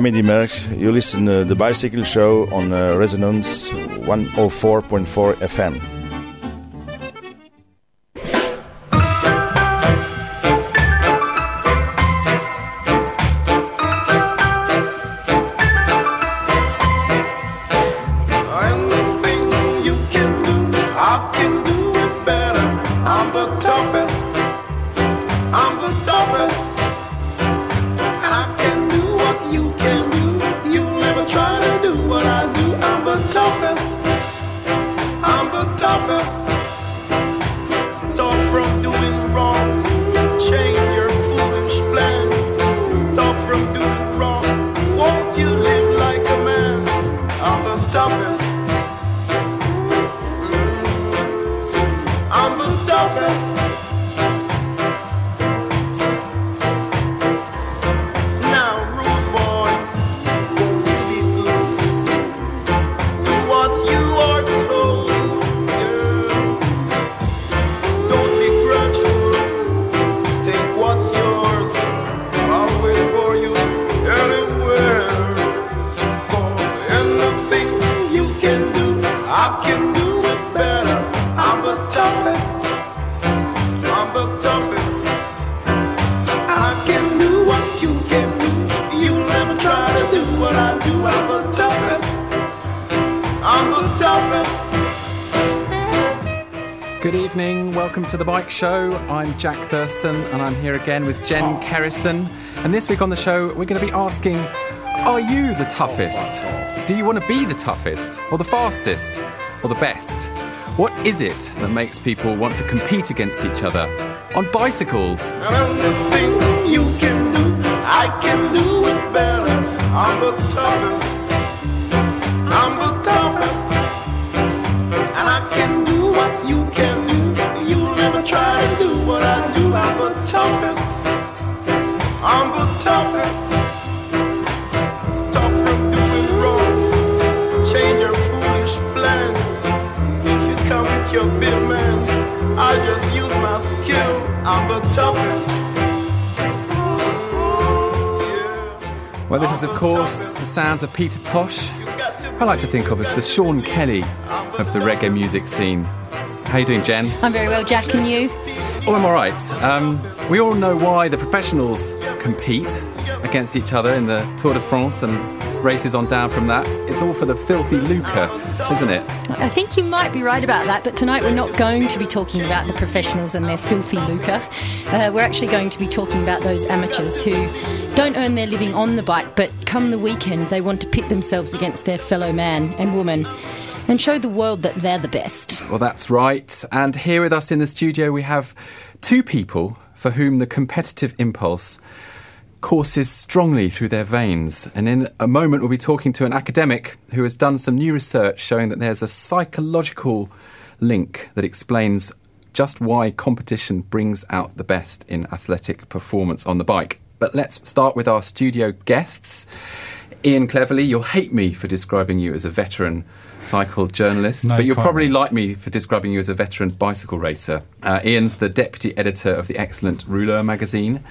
I'm Eddy Merckx. You listen to the Bicycle Show on uh, Resonance 104.4 FM. To the Bike Show. I'm Jack Thurston and I'm here again with Jen Kerrison. And this week on the show, we're going to be asking Are you the toughest? Do you want to be the toughest, or the fastest, or the best? What is it that makes people want to compete against each other on bicycles? I'm the toughest. I'm the toughest. And I can try to do what I do. I'm the toughest. I'm the toughest. Change your foolish plans. If you come with your big man, I'll just use my skill. I'm the toughest. Well, this is, of course, the sounds of Peter Tosh. I like to think of as the Sean Kelly of the reggae music scene. How you doing, Jen? I'm very well, Jack, and you? Oh, I'm all right. Um, we all know why the professionals compete against each other in the Tour de France and races on down from that. It's all for the filthy lucre, isn't it? I think you might be right about that, but tonight we're not going to be talking about the professionals and their filthy lucre. Uh, we're actually going to be talking about those amateurs who don't earn their living on the bike, but come the weekend they want to pit themselves against their fellow man and woman and show the world that they're the best. Well, that's right. And here with us in the studio, we have two people for whom the competitive impulse courses strongly through their veins. And in a moment, we'll be talking to an academic who has done some new research showing that there's a psychological link that explains just why competition brings out the best in athletic performance on the bike. But let's start with our studio guests. Ian Cleverly, you'll hate me for describing you as a veteran cycle journalist, no, but you'll probably like me for describing you as a veteran bicycle racer. Uh, Ian's the deputy editor of the excellent Rouleur magazine,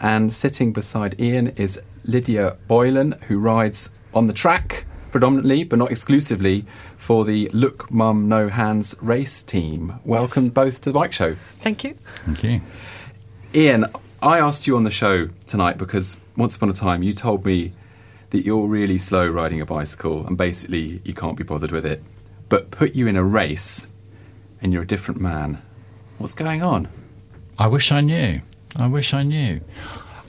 and sitting beside Ian is Lydia Boylan, who rides on the track predominantly, but not exclusively, for the Look Mum No Hands race team. Welcome yes. both to the bike show. Thank you. Thank you. Ian, I asked you on the show tonight because once upon a time you told me that you're really slow riding a bicycle and basically you can't be bothered with it, but put you in a race and you're a different man. What's going on? I wish I knew. I wish I knew.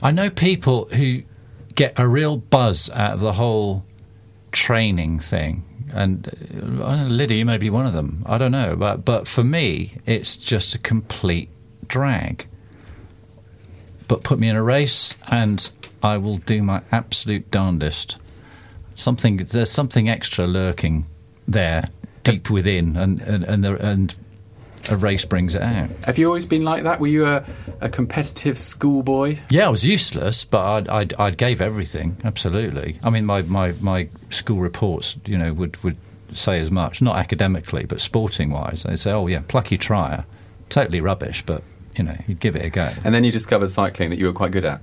I know people who get a real buzz out of the whole training thing. And uh, Lydia may be one of them. I don't know. But, but for me, it's just a complete drag. But put me in a race and I will do my absolute darndest. Something there's something extra lurking there, deep within, and and and, the, and a race brings it out. Have you always been like that? Were you a, a competitive schoolboy? Yeah, I was useless, but I'd, I'd, I'd, gave everything. Absolutely. I mean, my, my, my school reports, you know, would, would say as much. Not academically, but sporting wise. They say, "Oh yeah, plucky trier." Totally rubbish, but you know, you'd give it a go. And then you discovered cycling that you were quite good at.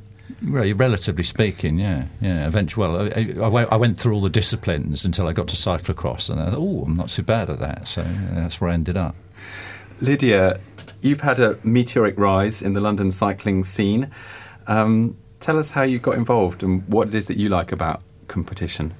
Well, relatively speaking, yeah, yeah. Eventually, well, I, I, went, I went through all the disciplines until I got to cyclocross, and I thought, oh, I'm not too bad at that. So yeah, that's where I ended up. Lydia, you've had a meteoric rise in the London cycling scene. Um, tell us how you got involved and what it is that you like about competition.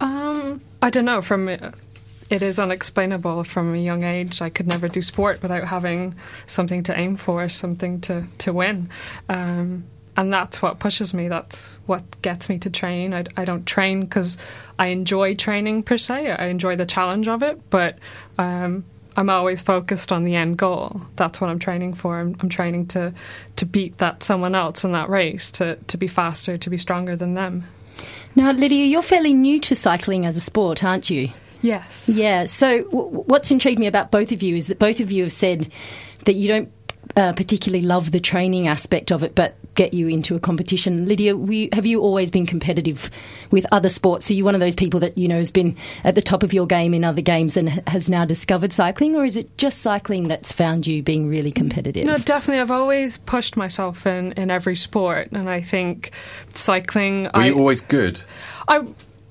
Um, I don't know. From it is unexplainable from a young age. I could never do sport without having something to aim for, something to to win. Um, and that's what pushes me. That's what gets me to train. I, I don't train because I enjoy training per se. I enjoy the challenge of it, but um, I'm always focused on the end goal. That's what I'm training for. I'm, I'm, training to to beat that someone else in that race, to to be faster, to be stronger than them. Now, Lydia, you're fairly new to cycling as a sport, aren't you? Yes. Yeah. So, w- what's intrigued me about both of you is that both of you have said that you don't uh, particularly love the training aspect of it, but get you into a competition. Lydia, we, have you always been competitive with other sports? Are you one of those people that you know has been at the top of your game in other games and has now discovered cycling, or is it just cycling that's found you being really competitive? No, definitely. I've always pushed myself in in every sport, and I think cycling. Were I, you always good? I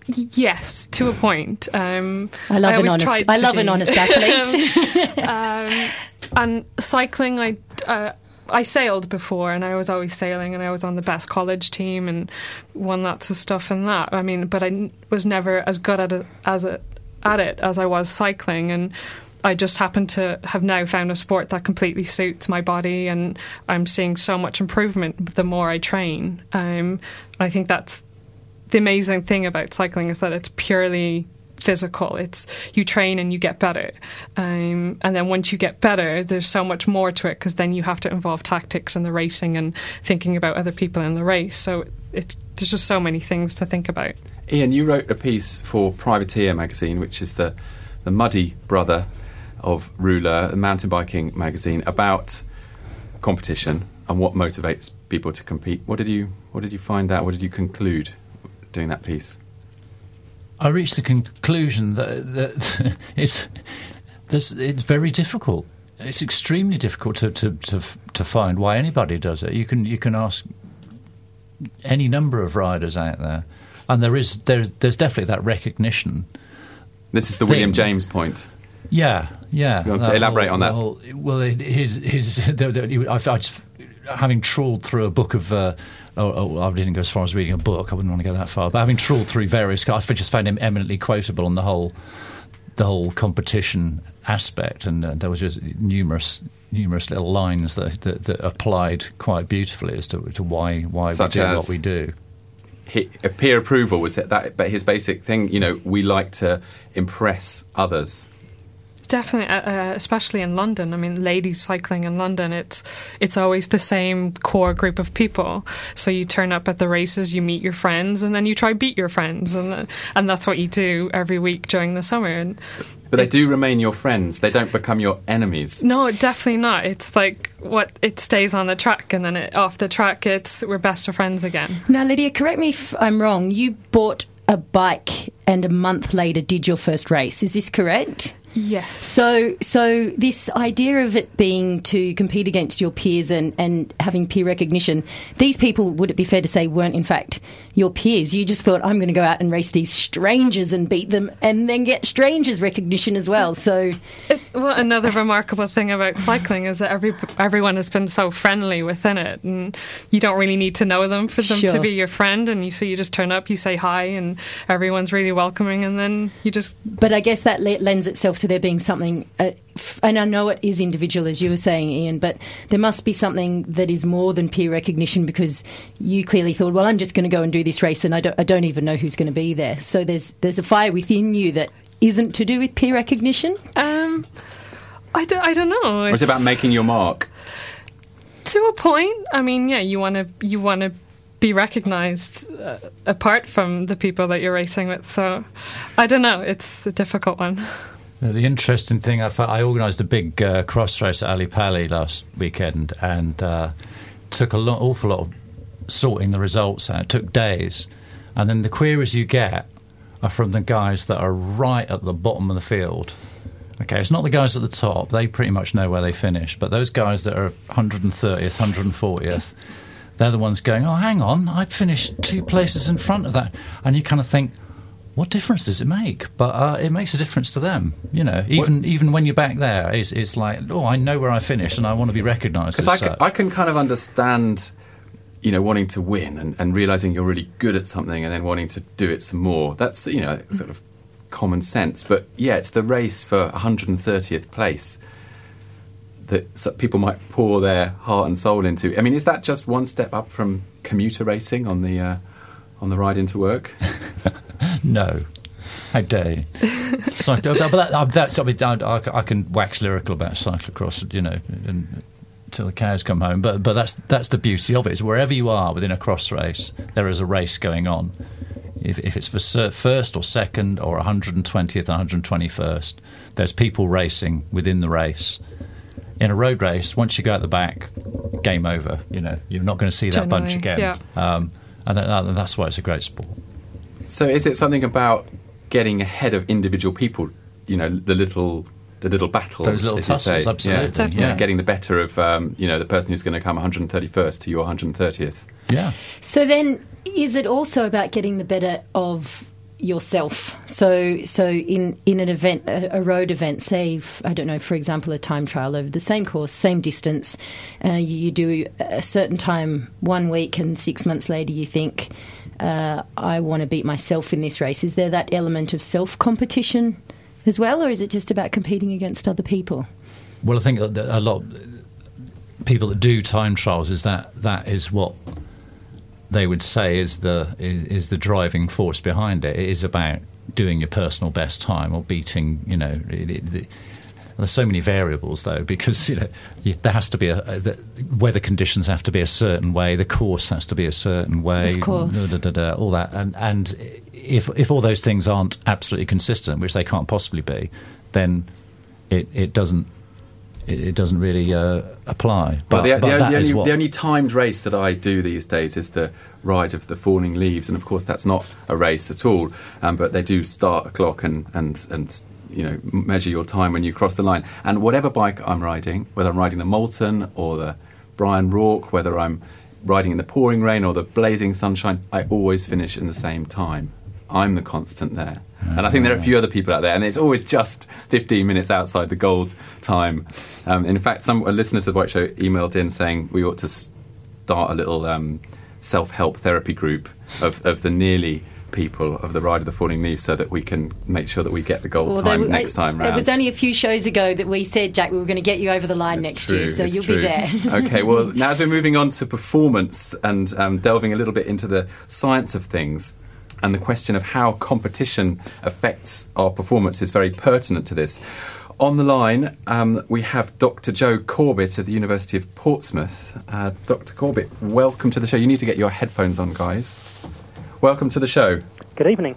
Yes, to a point. Um, I love I an honest. I love be. an honest athlete. um, and cycling, I uh, I sailed before, and I was always sailing, and I was on the best college team and won lots of stuff in that. I mean, but I was never as good at it as it at it as I was cycling, and I just happen to have now found a sport that completely suits my body, and I'm seeing so much improvement the more I train. Um, I think that's the amazing thing about cycling is that it's purely physical. It's you train and you get better, um, and then once you get better, there's so much more to it because then you have to involve tactics and the racing and thinking about other people in the race. So there's just so many things to think about. Ian, you wrote a piece for Privateer magazine, which is the the muddy brother of Rouleur, a mountain biking magazine, about competition and what motivates people to compete. What did you What did you find out? What did you conclude doing that piece? I reached the conclusion that, that it's it's very difficult. It's extremely difficult to, to, to, to find why anybody does it. You can you can ask any number of riders out there, and there is there's there's definitely that recognition. This is the thing. William James point. Yeah, yeah. You want to elaborate whole, on that? Whole, well, his his I, I just, having trawled through a book of. Uh, oh, oh, I didn't go as far as reading a book. I wouldn't want to go that far. But having trawled through various, I just found him eminently quotable on the whole, the whole competition aspect, and uh, there was just numerous numerous little lines that, that, that applied quite beautifully as to, to why why Such we do what we do. He, peer approval was that, but his basic thing, you know, we like to impress others Definitely, uh, uh, especially in London. I mean, ladies cycling in London, it's it's always the same core group of people. So you turn up at the races, you meet your friends, and then you try beat your friends, and uh, and that's what you do every week during the summer. And but they do remain your friends. They don't become your enemies. No, definitely not. It's like what it stays on the track, and then it, off the track, it's we're best of friends again. Now, Lydia, correct me if I'm wrong. You bought a bike, and a month later did your first race. Is this correct? Yes. So, so this idea of it being to compete against your peers and, and having peer recognition, these people, would it be fair to say, weren't in fact your peers? You just thought, I'm going to go out and race these strangers and beat them and then get strangers recognition as well. So, it, well, another remarkable thing about cycling is that every everyone has been so friendly within it, and you don't really need to know them for them sure. to be your friend. And you so you just turn up, you say hi, and everyone's really welcoming, and then you just. But I guess that lends itself to there being something, uh, f- and I know it is individual, as you were saying, Ian, but there must be something that is more than peer recognition because you clearly thought, well, I'm just going to go and do this race, and I don't, I don't even know who's going to be there. So there's there's a fire within you that isn't to do with peer recognition. Um, I don't, I don't know. It's, or it's about making your mark. To a point. I mean, yeah, you want to you want to be recognized uh, apart from the people that you're racing with. So I don't know. It's a difficult one. The interesting thing, I, I organised a big uh, cross race at Ali Pali last weekend and uh, took an awful lot of sorting the results out. It took days. And then the queries you get are from the guys that are right at the bottom of the field. Okay, it's not the guys at the top, they pretty much know where they finish, but those guys that are 130th, 140th, they're the ones going, "Oh, hang on, I finished two places in front of that," and you kind of think, "What difference does it make?" But uh, it makes a difference to them. You know, even even when you're back there, it's, it's like, "Oh, I know where I finished, and I want to be recognised. Because I, can- I can kind of understand, you know, wanting to win and, and realizing you're really good at something and then wanting to do it some more. That's, you know, sort of common sense. But yeah, it's the race for 130th place that people might pour their heart and soul into. I mean, is that just one step up from commuter racing on the uh, on the ride into work? No. How dare you? Cyclo- but that, uh, that's, I, mean, I, I- can wax lyrical about cyclocross, you know, and, until the cows come home. But but that's that's the beauty of it. Is wherever you are within a cross race, there is a race going on. If, if it's for first or second or 120th and 121st, there's people racing within the race. In a road race, once you go at the back, game over. You know, you're not going to see that bunch again. yeah. Um, and that, that's why it's a great sport. So is it something about getting ahead of individual people? You know, the little the little battles, Those little as you say. tussles, absolutely. Yeah. Definitely. yeah, getting the better of um, you know the person who's going to come 131st to your 130th. Yeah. So then, is it also about getting the better of yourself? So, so in in an event, a, a road event, say, if, I don't know, for example, a time trial over the same course, same distance, uh, you do a certain time one week, and six months later, you think, uh, I want to beat myself in this race. Is there that element of self competition as well, or is it just about competing against other people? Well, I think a lot of people that do time trials is that that is what they would say is the is, is the driving force behind it. It is about doing your personal best time or beating. You know, it, it, it- there's so many variables though because you know there has to be a, a the weather conditions have to be a certain way, the course has to be a certain way, Of course. da, da, da, da, all that, and and if if all those things aren't absolutely consistent, which they can't possibly be, then it it doesn't it, it doesn't really uh, apply. But, the, but the, that the is only, what- the only timed race that I do these days is the ride of the falling leaves, and of course that's not a race at all. Um, but they do start a clock and and and you know measure your time when you cross the line. And whatever bike I'm riding, whether I'm riding the Moulton or the Brian Rourke, whether I'm riding in the pouring rain or the blazing sunshine, I always finish in the same time. I'm the constant there. And I think there are a few other people out there, and it's always just 15 minutes outside the gold time. Um, in fact, some a listener to the White Show emailed in saying we ought to start a little um, self-help therapy group of, of the nearly people of the Ride of the Falling Leaves, so that we can make sure that we get the gold Well, time they- next time round. It was only a few shows ago that we said, Jack, we were going to get you over the line It's next true, year, so you'll true. be there. okay, well, now as we're moving on to performance and um, delving a little bit into the science of things, and the question of how competition affects our performance is very pertinent to this. On the line, um, we have Dr. Joe Corbett of the University of Portsmouth. Uh, Dr. Corbett, welcome to the show. You need to get your headphones on, guys. Welcome to the show. Good evening.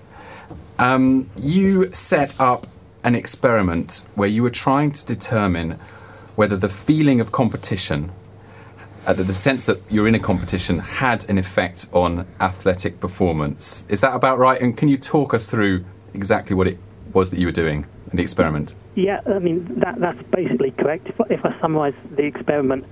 Um, you set up an experiment where you were trying to determine whether the feeling of competition, uh, the, the sense that you're in a competition, had an effect on athletic performance. Is that about right? And can you talk us through exactly what it was that you were doing in the experiment? Yeah, I mean that that's basically correct. If, I- if I summarise the experiment,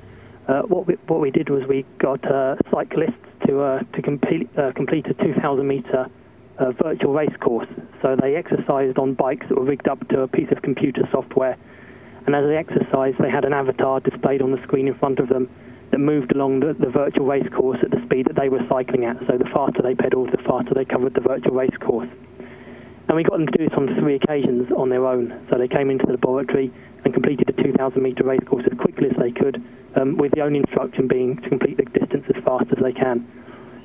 uh, what we what we did was we got uh, cyclists to uh, to complete uh, complete a 2,000 metre uh, virtual race course. So they exercised on bikes that were rigged up to a piece of computer software, and as they exercised, they had an avatar displayed on the screen in front of them that moved along the, the virtual race course at the speed that they were cycling at. So the faster they pedalled, the faster they covered the virtual race course. And we got them to do this on three occasions on their own. So they came into the laboratory and completed a 2,000 metre race course as quickly as they could, um, with the only instruction being to complete the distance as fast as they can.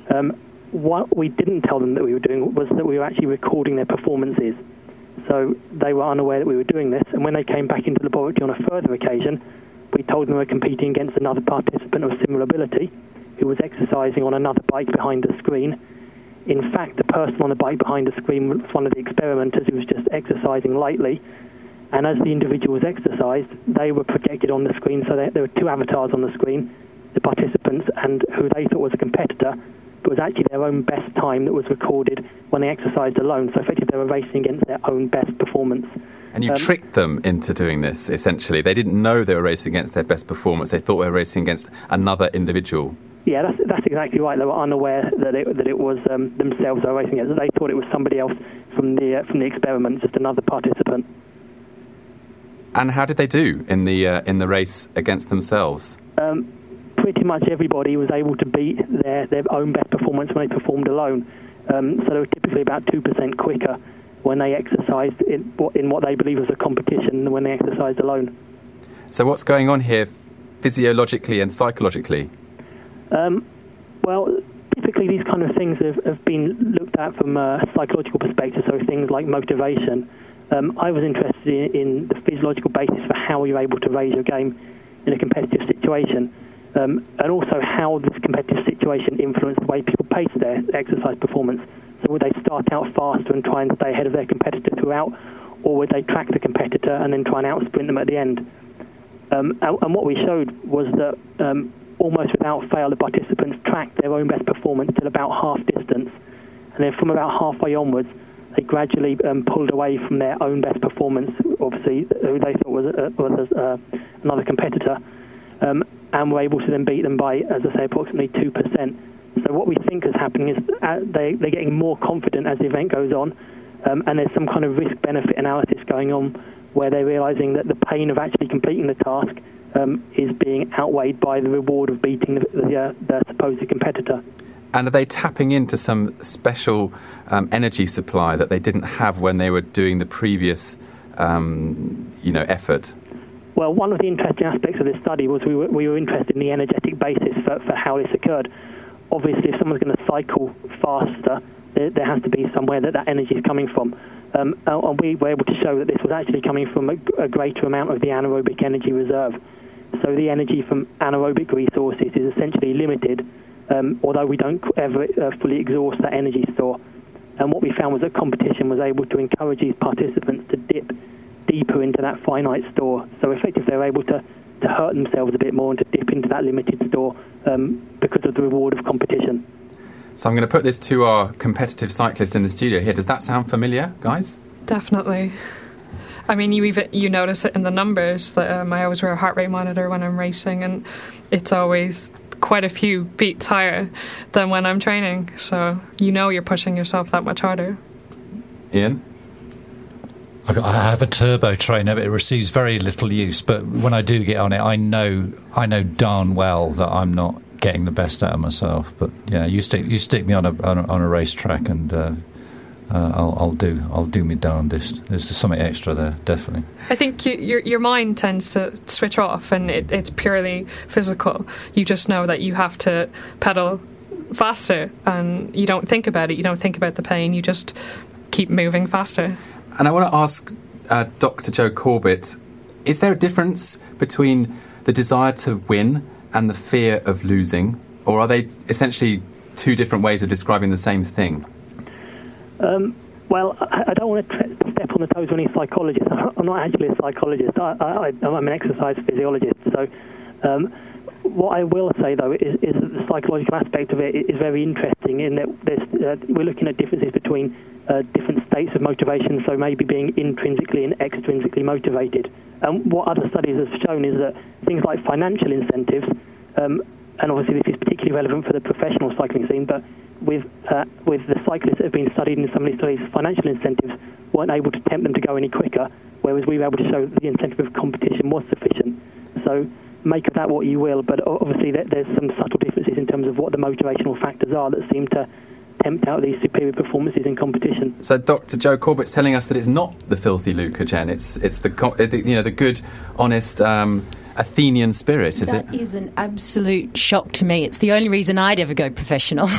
Um, what we didn't tell them that we were doing was that we were actually recording their performances. So they were unaware that we were doing this. And when they came back into the laboratory on a further occasion, we told them we were competing against another participant of similar ability who was exercising on another bike behind the screen. In fact, the person on the bike behind the screen was one of the experimenters who was just exercising lightly. And as the individual was exercised, they were projected on the screen. So there, there were two avatars on the screen, the participants and who they thought was a competitor, but was actually their own best time that was recorded when they exercised alone. So effectively, they were racing against their own best performance. And you Um, tricked them into doing this, essentially. They didn't know they were racing against their best performance. They thought they were racing against another individual. Yeah, that's, that's exactly right. They were unaware that it, that it was um, themselves they were racing against. They thought it was somebody else from the uh, from the experiment, just another participant. And how did they do in the uh, in the race against themselves? Um, pretty much everybody was able to beat their, their own best performance when they performed alone. Um, so they were typically about 2% quicker when they exercised in what, in what they believe was a competition than when they exercised alone. So what's going on here physiologically and psychologically? Um, well, typically these kind of things have, have been looked at from a psychological perspective, so things like motivation. Um, I was interested in, in, the physiological basis for how you're able to raise your game in a competitive situation, um, and also how this competitive situation influenced the way people pace their exercise performance. So would they start out faster and try and stay ahead of their competitor throughout, or would they track the competitor and then try and outsprint them at the end? Um, and, and, what we showed was that um, almost without fail, the participants tracked their own best performance till about half distance, and then from about halfway onwards, they gradually um, pulled away from their own best performance, obviously, who they thought was, uh, was uh, another competitor, um, and were able to then beat them by, as I say, approximately 2%. So what we think is happening is uh, they, they're getting more confident as the event goes on, um, and there's some kind of risk-benefit analysis going on where they're realizing that the pain of actually completing the task um, is being outweighed by the reward of beating the, the, uh, the supposed competitor. And are they tapping into some special um, energy supply that they didn't have when they were doing the previous, um, you know, effort? Well, one of the interesting aspects of this study was we were, we were interested in the energetic basis for, for how this occurred. Obviously, if someone's going to cycle faster, there, there, has to be somewhere that that energy is coming from. Um, and we were able to show that this was actually coming from a, a greater amount of the anaerobic energy reserve. So the energy from anaerobic resources is essentially limited, um, although we don't ever uh, fully exhaust that energy store. And what we found was that competition was able to encourage these participants to dip deeper into that finite store. So effectively, they're able to, to hurt themselves a bit more and to dip into that limited store um, because of the reward of competition. So I'm going to put this to our competitive cyclist in the studio here. Does that sound familiar, guys? Definitely. I mean, you even you notice it in the numbers. That um, I always wear a heart rate monitor when I'm racing, and it's always quite a few beats higher than when I'm training. So you know you're pushing yourself that much harder. Ian. I have a turbo trainer, but it receives very little use. But when I do get on it, I know I know darn well that I'm not getting the best out of myself. But yeah, you stick you stick me on a on a, on a racetrack, and uh, uh, I'll, I'll, do I'll do me darndest. There's something extra there, definitely. I think you, your your mind tends to switch off, and it, it's purely physical. You just know that you have to pedal faster, and you don't think about it. You don't think about the pain. You just keep moving faster. And I want to ask uh, Dr. Joe Corbett: Is there a difference between the desire to win and the fear of losing, or are they essentially two different ways of describing the same thing? Um, well, I, don't want to step on the toes of any psychologist. I'm not actually a psychologist. I, am an exercise physiologist. So, um, what I will say though is, is, that the psychological aspect of it is very interesting in that uh, we're looking at differences between uh, different states of motivation. So maybe being intrinsically and extrinsically motivated. And what other studies have shown is that things like financial incentives, um, and obviously this is particularly relevant for the professional cycling scene, but with uh, with the cyclists that have been studied in some of these studies, financial incentives weren't able to tempt them to go any quicker, whereas we were able to show the incentive of competition was sufficient. So make of that what you will, but obviously there's some subtle differences in terms of what the motivational factors are that seem to tempt out these superior performances in competition. So Dr. Joe Corbett's telling us that it's not the filthy lucre, Jen. It's it's the you know the good, honest. Um, Athenian spirit, is that it? That is an absolute shock to me. It's the only reason I'd ever go professional.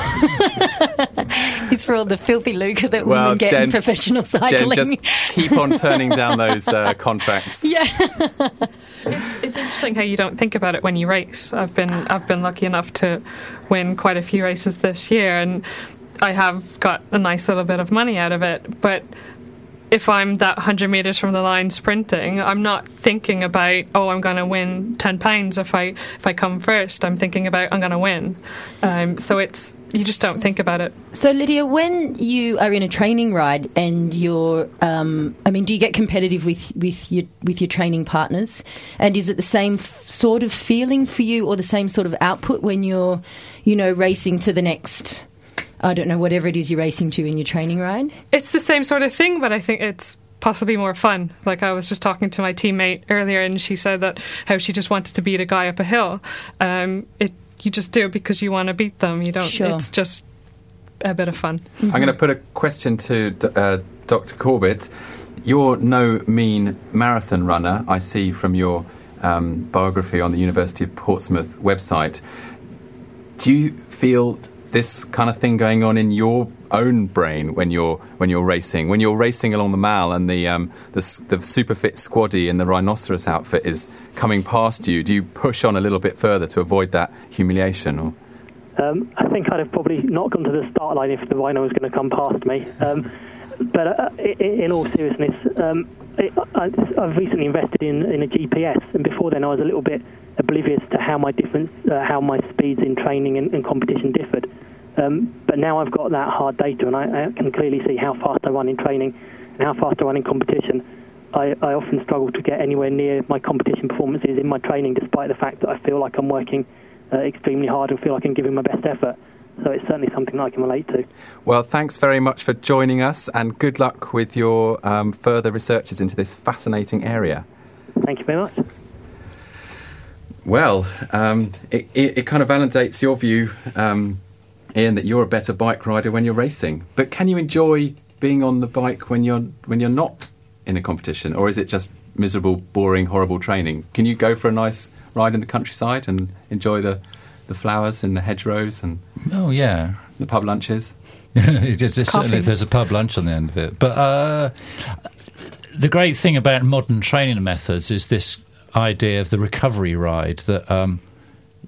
it's for all the filthy lucre that well, women get Jen, in professional cycling. Jen, just keep on turning down those uh, contracts. Yeah. it's, it's interesting how you don't think about it when you race. I've been I've been lucky enough to win quite a few races this year, and I have got a nice little bit of money out of it, but if I'm that 100 meters from the line sprinting, I'm not thinking about, oh, I'm going to win 10 pounds if I if I come first. I'm thinking about I'm going to win. Um, so it's you just don't think about it. So, Lydia, when you are in a training ride and you're, um, I mean, do you get competitive with, with your with your training partners? And is it the same f- sort of feeling for you, or the same sort of output when you're, you know, racing to the next? I don't know, whatever it is you're racing to in your training ride. It's the same sort of thing, but I think it's possibly more fun. Like I was just talking to my teammate earlier, and she said that how she just wanted to beat a guy up a hill. Um, it you just do it because you want to beat them. You don't. Sure. It's just a bit of fun. I'm going to put a question to uh, Dr. Corbett. You're no mean marathon runner, I see from your um, biography on the University of Portsmouth website. Do you feel this kind of thing going on in your own brain when you're when you're racing? When you're racing along the Mall and the um, the, the super fit squaddy in the rhinoceros outfit is coming past you, do you push on a little bit further to avoid that humiliation? Or Um, I think I'd have probably not gone to the start line if the rhino was going to come past me. Um, but uh, in all seriousness, um, I've recently invested in, in a GPS, and before then I was a little bit oblivious to how my different, uh, how my speeds in training and, and competition differed. Um, but now I've got that hard data, and I, I can clearly see how fast I run in training and how fast I run in competition. I, I often struggle to get anywhere near my competition performances in my training, despite the fact that I feel like I'm working uh, extremely hard and feel like I'm giving my best effort. So it's certainly something that I can relate to. Well, thanks very much for joining us, and good luck with your um, further researches into this fascinating area. Thank you very much. Well, um, it, it, it kind of validates your view, um, Ian, that you're a better bike rider when you're racing. But can you enjoy being on the bike when you're when you're not in a competition, or is it just miserable, boring, horrible training? Can you go for a nice ride in the countryside and enjoy the the flowers in the hedgerows and Oh yeah, the pub lunches? It is- it's certainly there's a pub lunch on the end of it. But uh, the great thing about modern training methods is this idea of the recovery ride. That um,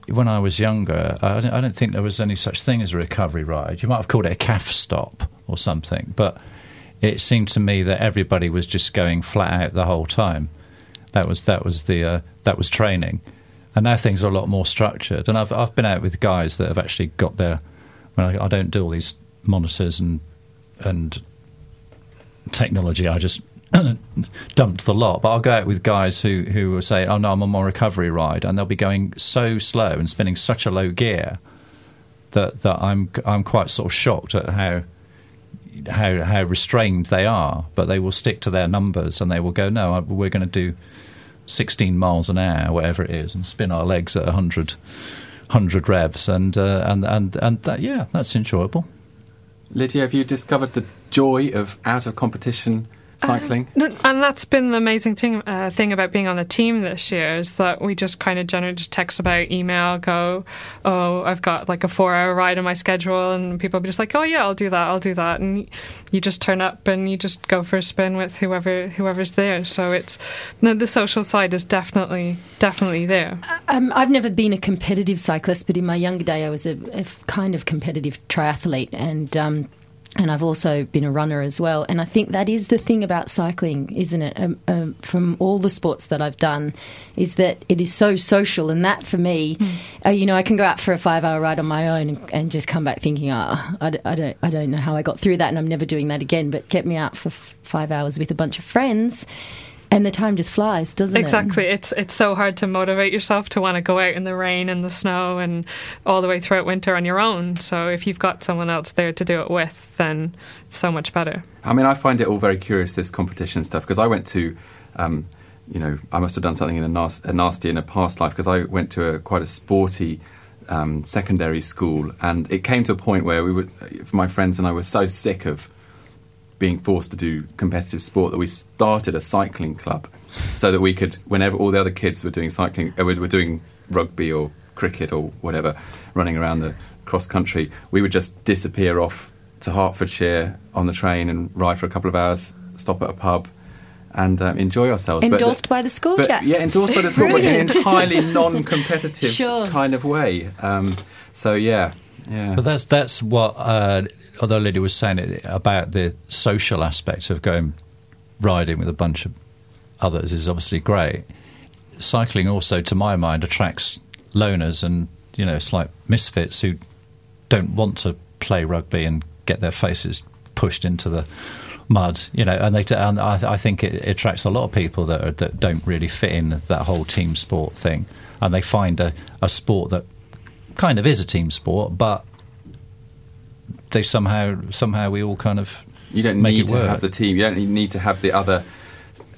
when I was younger, I don't, I don't think there was any such thing as a recovery ride. You might have called it a calf stop or something, but it seemed to me that everybody was just going flat out the whole time. That was that was the uh, that was training, and now things are a lot more structured. And I've I've been out with guys that have actually got their. Well, I, I don't do all these monitors and and technology. I just dumped the lot. But I'll go out with guys who who will say, "Oh no, I'm on my recovery ride," and they'll be going so slow and spinning such a low gear that that I'm I'm quite sort of shocked at how how how restrained they are. But they will stick to their numbers and they will go, "No, we're going to do 16 miles an hour, whatever it is, and spin our legs at 100, 100 revs." And uh, and and and that, yeah, that's enjoyable. Lydia, have you discovered the joy of out of competition cycling? No, and that's been the amazing thing uh, thing about being on the team this year is that we just kind of generally just text about email, go, oh, I've got like a four hour ride on my schedule, and people will be just like, oh yeah, I'll do that, I'll do that, and you just turn up and you just go for a spin with whoever whoever's there. So it's no, the social side is definitely definitely there. Um, I've never been a competitive cyclist, but in my younger day, I was a kind of competitive triathlete, and um, and I've also been a runner as well. And I think that is the thing about cycling, isn't it? Um, um, from all the sports that I've done, is that it is so social, and that for me, uh, you know, I can go out for a five-hour ride on my own and, and just come back thinking, oh, I, I don't, I don't know how I got through that, and I'm never doing that again. But get me out for f- five hours with a bunch of friends. And the time just flies, doesn't it? Exactly. It's it's so hard to motivate yourself to want to go out in the rain and the snow and all the way throughout winter on your own. So if you've got someone else there to do it with, then it's so much better. I mean, I find it all very curious this competition stuff because I went to, um, you know, I must have done something in a, nas- a nasty in a past life because I went to a quite a sporty um, secondary school, and it came to a point where we would, my friends and I were so sick of being forced to do competitive sport that we started a cycling club so that we could, whenever all the other kids were doing cycling, uh, were, were doing rugby or cricket or whatever, running around the cross country, we would just disappear off to Hertfordshire on the train and ride for a couple of hours, stop at a pub. And um, enjoy ourselves. But- Endorsed by the school, but, Jack. Yeah, endorsed by the school, but in an entirely non-competitive Sure. kind of way. Um, so yeah, yeah. But that's that's what. Uh, although Lydia was saying it about the social aspect of going riding with a bunch of others is obviously great. Cycling also, to my mind, attracts loners and you know, it's like misfits who don't want to play rugby and get their faces pushed into the mud, you know, and they and I, I think it, attracts a lot of people that are, that don't really fit in that whole team sport thing, and they find a, a sport that kind of is a team sport, but they somehow somehow we all kind of You don't need to have the team. You don't need to have the other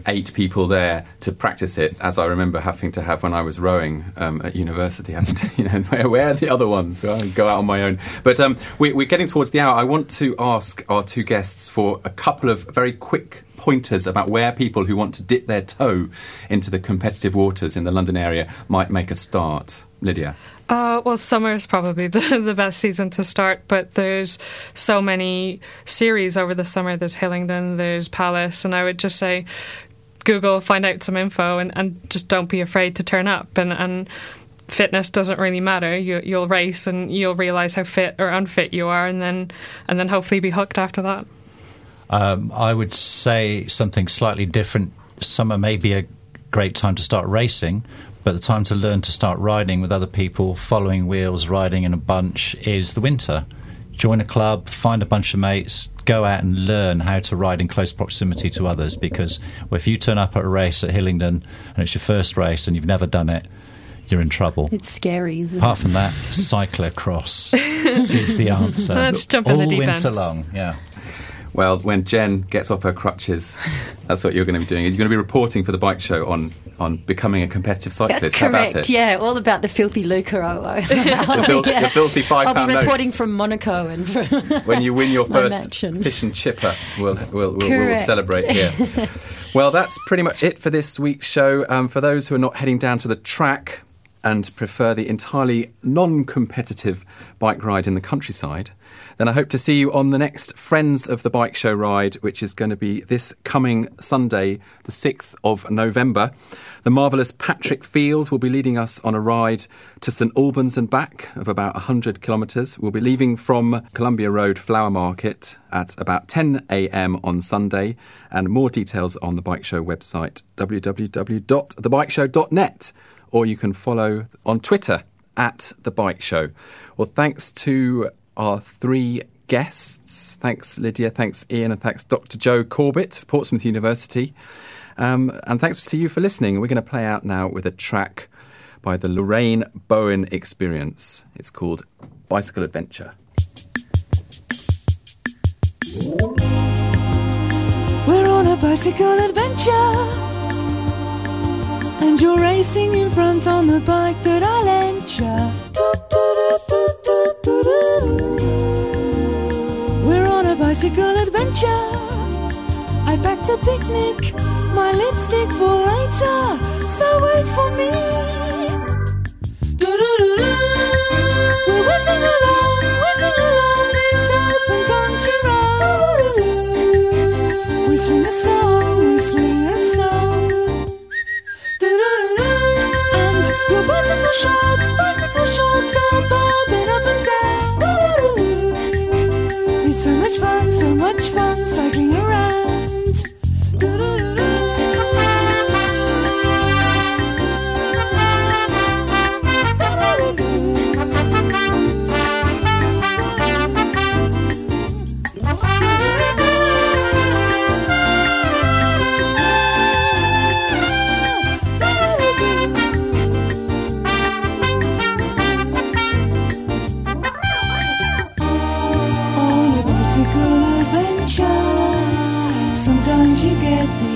eight people there to practice it. As I remember having to have when I was rowing um, at university, having to, you know, where, where are the other ones? So I go out on my own. But um, we, we're getting towards the hour. I want to ask our two guests for a couple of very quick pointers about where people who want to dip their toe into the competitive waters in the London area might make a start. Lydia. Uh, well, summer is probably the, the best season to start, but there's so many series over the summer. There's Hillingdon, there's Palace, and I would just say Google, find out some info, and, and just don't be afraid to turn up. And, and fitness doesn't really matter. You, you'll race, and you'll realize how fit or unfit you are, and then and then hopefully be hooked after that. Um, I would say something slightly different. Summer may be a great time to start racing, but the time to learn to start riding with other people, following wheels, riding in a bunch is the winter. Join a club, find a bunch of mates, go out and learn how to ride in close proximity to others. Because if you turn up at a race at Hillingdon and it's your first race and you've never done it, you're in trouble. It's scary, isn't Apart it? from that, cyclocross is the answer. Let's jump in All the deep winter end. long, yeah. Well, when Jen gets off her crutches, that's what you're going to be doing. You're going to be reporting for the bike show on, on becoming a competitive cyclist. How about Correct. it? Yeah, all about the filthy lucre. The, fil- the filthy five I'll pound be notes. reporting from Monaco and from when you win your first mansion. fish and chipper, we'll, we'll, we'll, we'll celebrate here. well, that's pretty much it for this week's show. Um, for those who are not heading down to the track and prefer the entirely non competitive bike ride in the countryside, then I hope to see you on the next Friends of the Bike Show ride, which is going to be this coming Sunday, the 6th of November. The marvellous Patrick Field will be leading us on a ride to St Albans and back of about 100 kilometres. We'll be leaving from Columbia Road Flower Market at about 10 a.m. on Sunday, and more details on the Bike Show website www.thebikeshow.net, or you can follow on Twitter at The Bike Show. Well, thanks to our three guests. Thanks, Lydia. Thanks, Ian. And thanks, Dr. Joe Corbett of Portsmouth University. Um, and thanks to you for listening. We're going to play out now with a track by the Lorraine Bowen Experience. It's called Bicycle Adventure. We're on a bicycle adventure. And you're racing in front on the bike that I lent ya. We're on a bicycle adventure. I packed a picnic, my lipstick for later. So wait for me. Sometimes you get the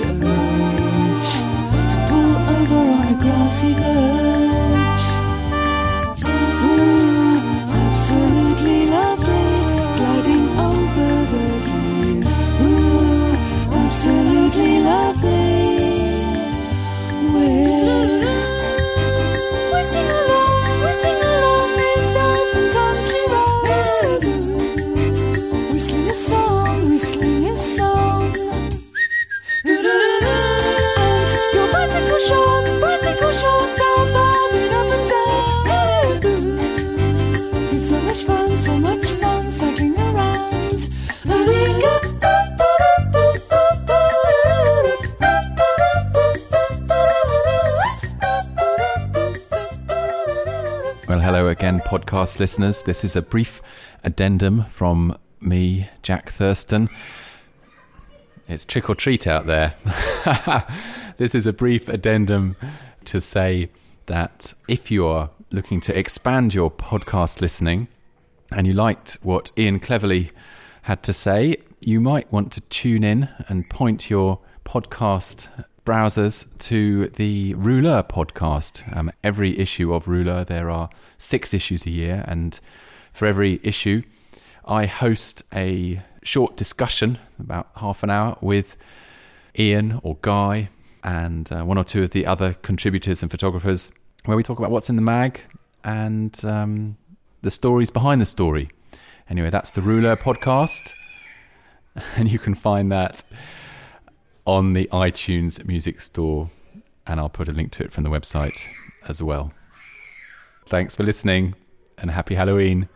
podcast listeners. This is a brief addendum from me, Jack Thurston. It's trick or treat out there. this is a brief addendum to say that if you are looking to expand your podcast listening and you liked what Ian Cleverly had to say, you might want to tune in and point your podcast browsers to the Rouleur podcast. Um, every issue of Rouleur, there are six issues a year, and for every issue, I host a short discussion, about half an hour, with Ian or Guy and uh, one or two of the other contributors and photographers, where we talk about what's in the mag and um, the stories behind the story. Anyway, that's the Rouleur podcast, and you can find that on the iTunes Music Store, and I'll put a link to it from the website as well. Thanks for listening, and happy Halloween.